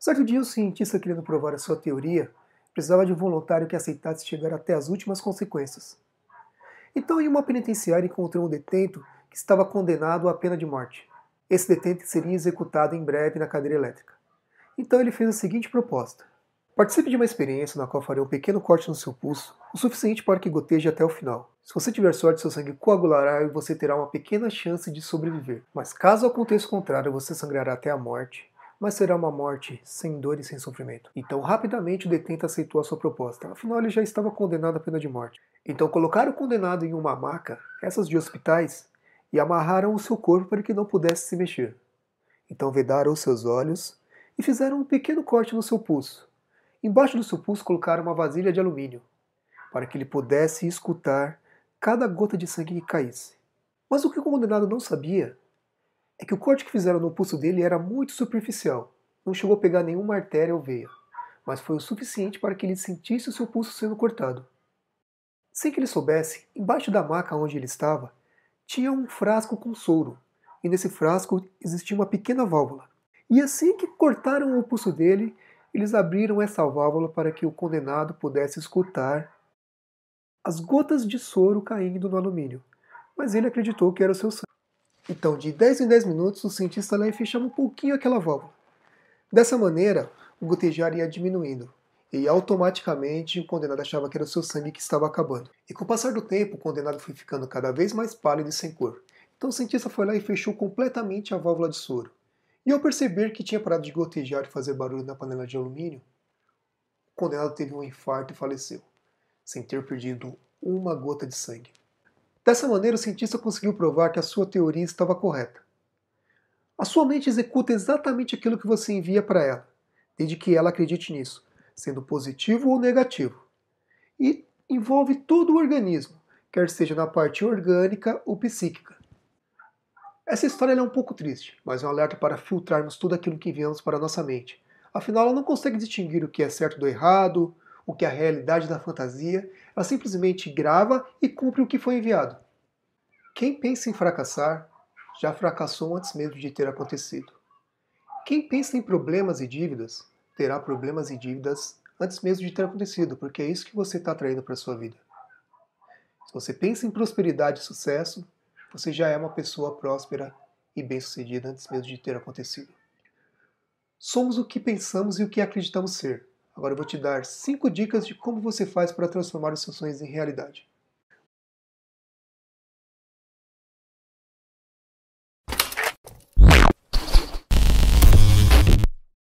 Certo dia, o cientista, querendo provar a sua teoria, precisava de um voluntário que aceitasse chegar até as últimas consequências. Então, em uma penitenciária, encontrou um detento que estava condenado à pena de morte. Esse detento seria executado em breve na cadeira elétrica. Então, ele fez a seguinte proposta: Participe de uma experiência na qual farei um pequeno corte no seu pulso, o suficiente para que goteje até o final. Se você tiver sorte, seu sangue coagulará e você terá uma pequena chance de sobreviver. Mas caso aconteça o contrário, você sangrará até a morte mas será uma morte sem dor e sem sofrimento. Então, rapidamente, o detento aceitou a sua proposta, afinal, ele já estava condenado à pena de morte. Então, colocaram o condenado em uma maca, essas de hospitais, e amarraram o seu corpo para que não pudesse se mexer. Então, vedaram os seus olhos e fizeram um pequeno corte no seu pulso. Embaixo do seu pulso colocaram uma vasilha de alumínio, para que ele pudesse escutar cada gota de sangue que caísse. Mas o que o condenado não sabia é que o corte que fizeram no pulso dele era muito superficial, não chegou a pegar nenhuma artéria ou veia, mas foi o suficiente para que ele sentisse o seu pulso sendo cortado. Sem que ele soubesse, embaixo da maca onde ele estava, tinha um frasco com soro, e nesse frasco existia uma pequena válvula. E assim que cortaram o pulso dele, eles abriram essa válvula para que o condenado pudesse escutar as gotas de soro caindo no alumínio, mas ele acreditou que era o seu sangue. Então, de 10 em 10 minutos, o cientista lá fechava um pouquinho aquela válvula. Dessa maneira, o gotejar ia diminuindo, e automaticamente o condenado achava que era o seu sangue que estava acabando. E com o passar do tempo, o condenado foi ficando cada vez mais pálido e sem cor. Então o cientista foi lá e fechou completamente a válvula de soro. E ao perceber que tinha parado de gotejar e fazer barulho na panela de alumínio, o condenado teve um infarto e faleceu, sem ter perdido uma gota de sangue. Dessa maneira, o cientista conseguiu provar que a sua teoria estava correta. A sua mente executa exatamente aquilo que você envia para ela, desde que ela acredite nisso, sendo positivo ou negativo. E envolve todo o organismo, quer seja na parte orgânica ou psíquica. Essa história é um pouco triste, mas é um alerta para filtrarmos tudo aquilo que enviamos para a nossa mente. Afinal, ela não consegue distinguir o que é certo do errado, o que é a realidade da fantasia, ela simplesmente grava e cumpre o que foi enviado. Quem pensa em fracassar já fracassou antes mesmo de ter acontecido. Quem pensa em problemas e dívidas terá problemas e dívidas antes mesmo de ter acontecido, porque é isso que você está atraindo para a sua vida. Se você pensa em prosperidade e sucesso, você já é uma pessoa próspera e bem-sucedida antes mesmo de ter acontecido. Somos o que pensamos e o que acreditamos ser. Agora eu vou te dar 5 dicas de como você faz para transformar os seus sonhos em realidade.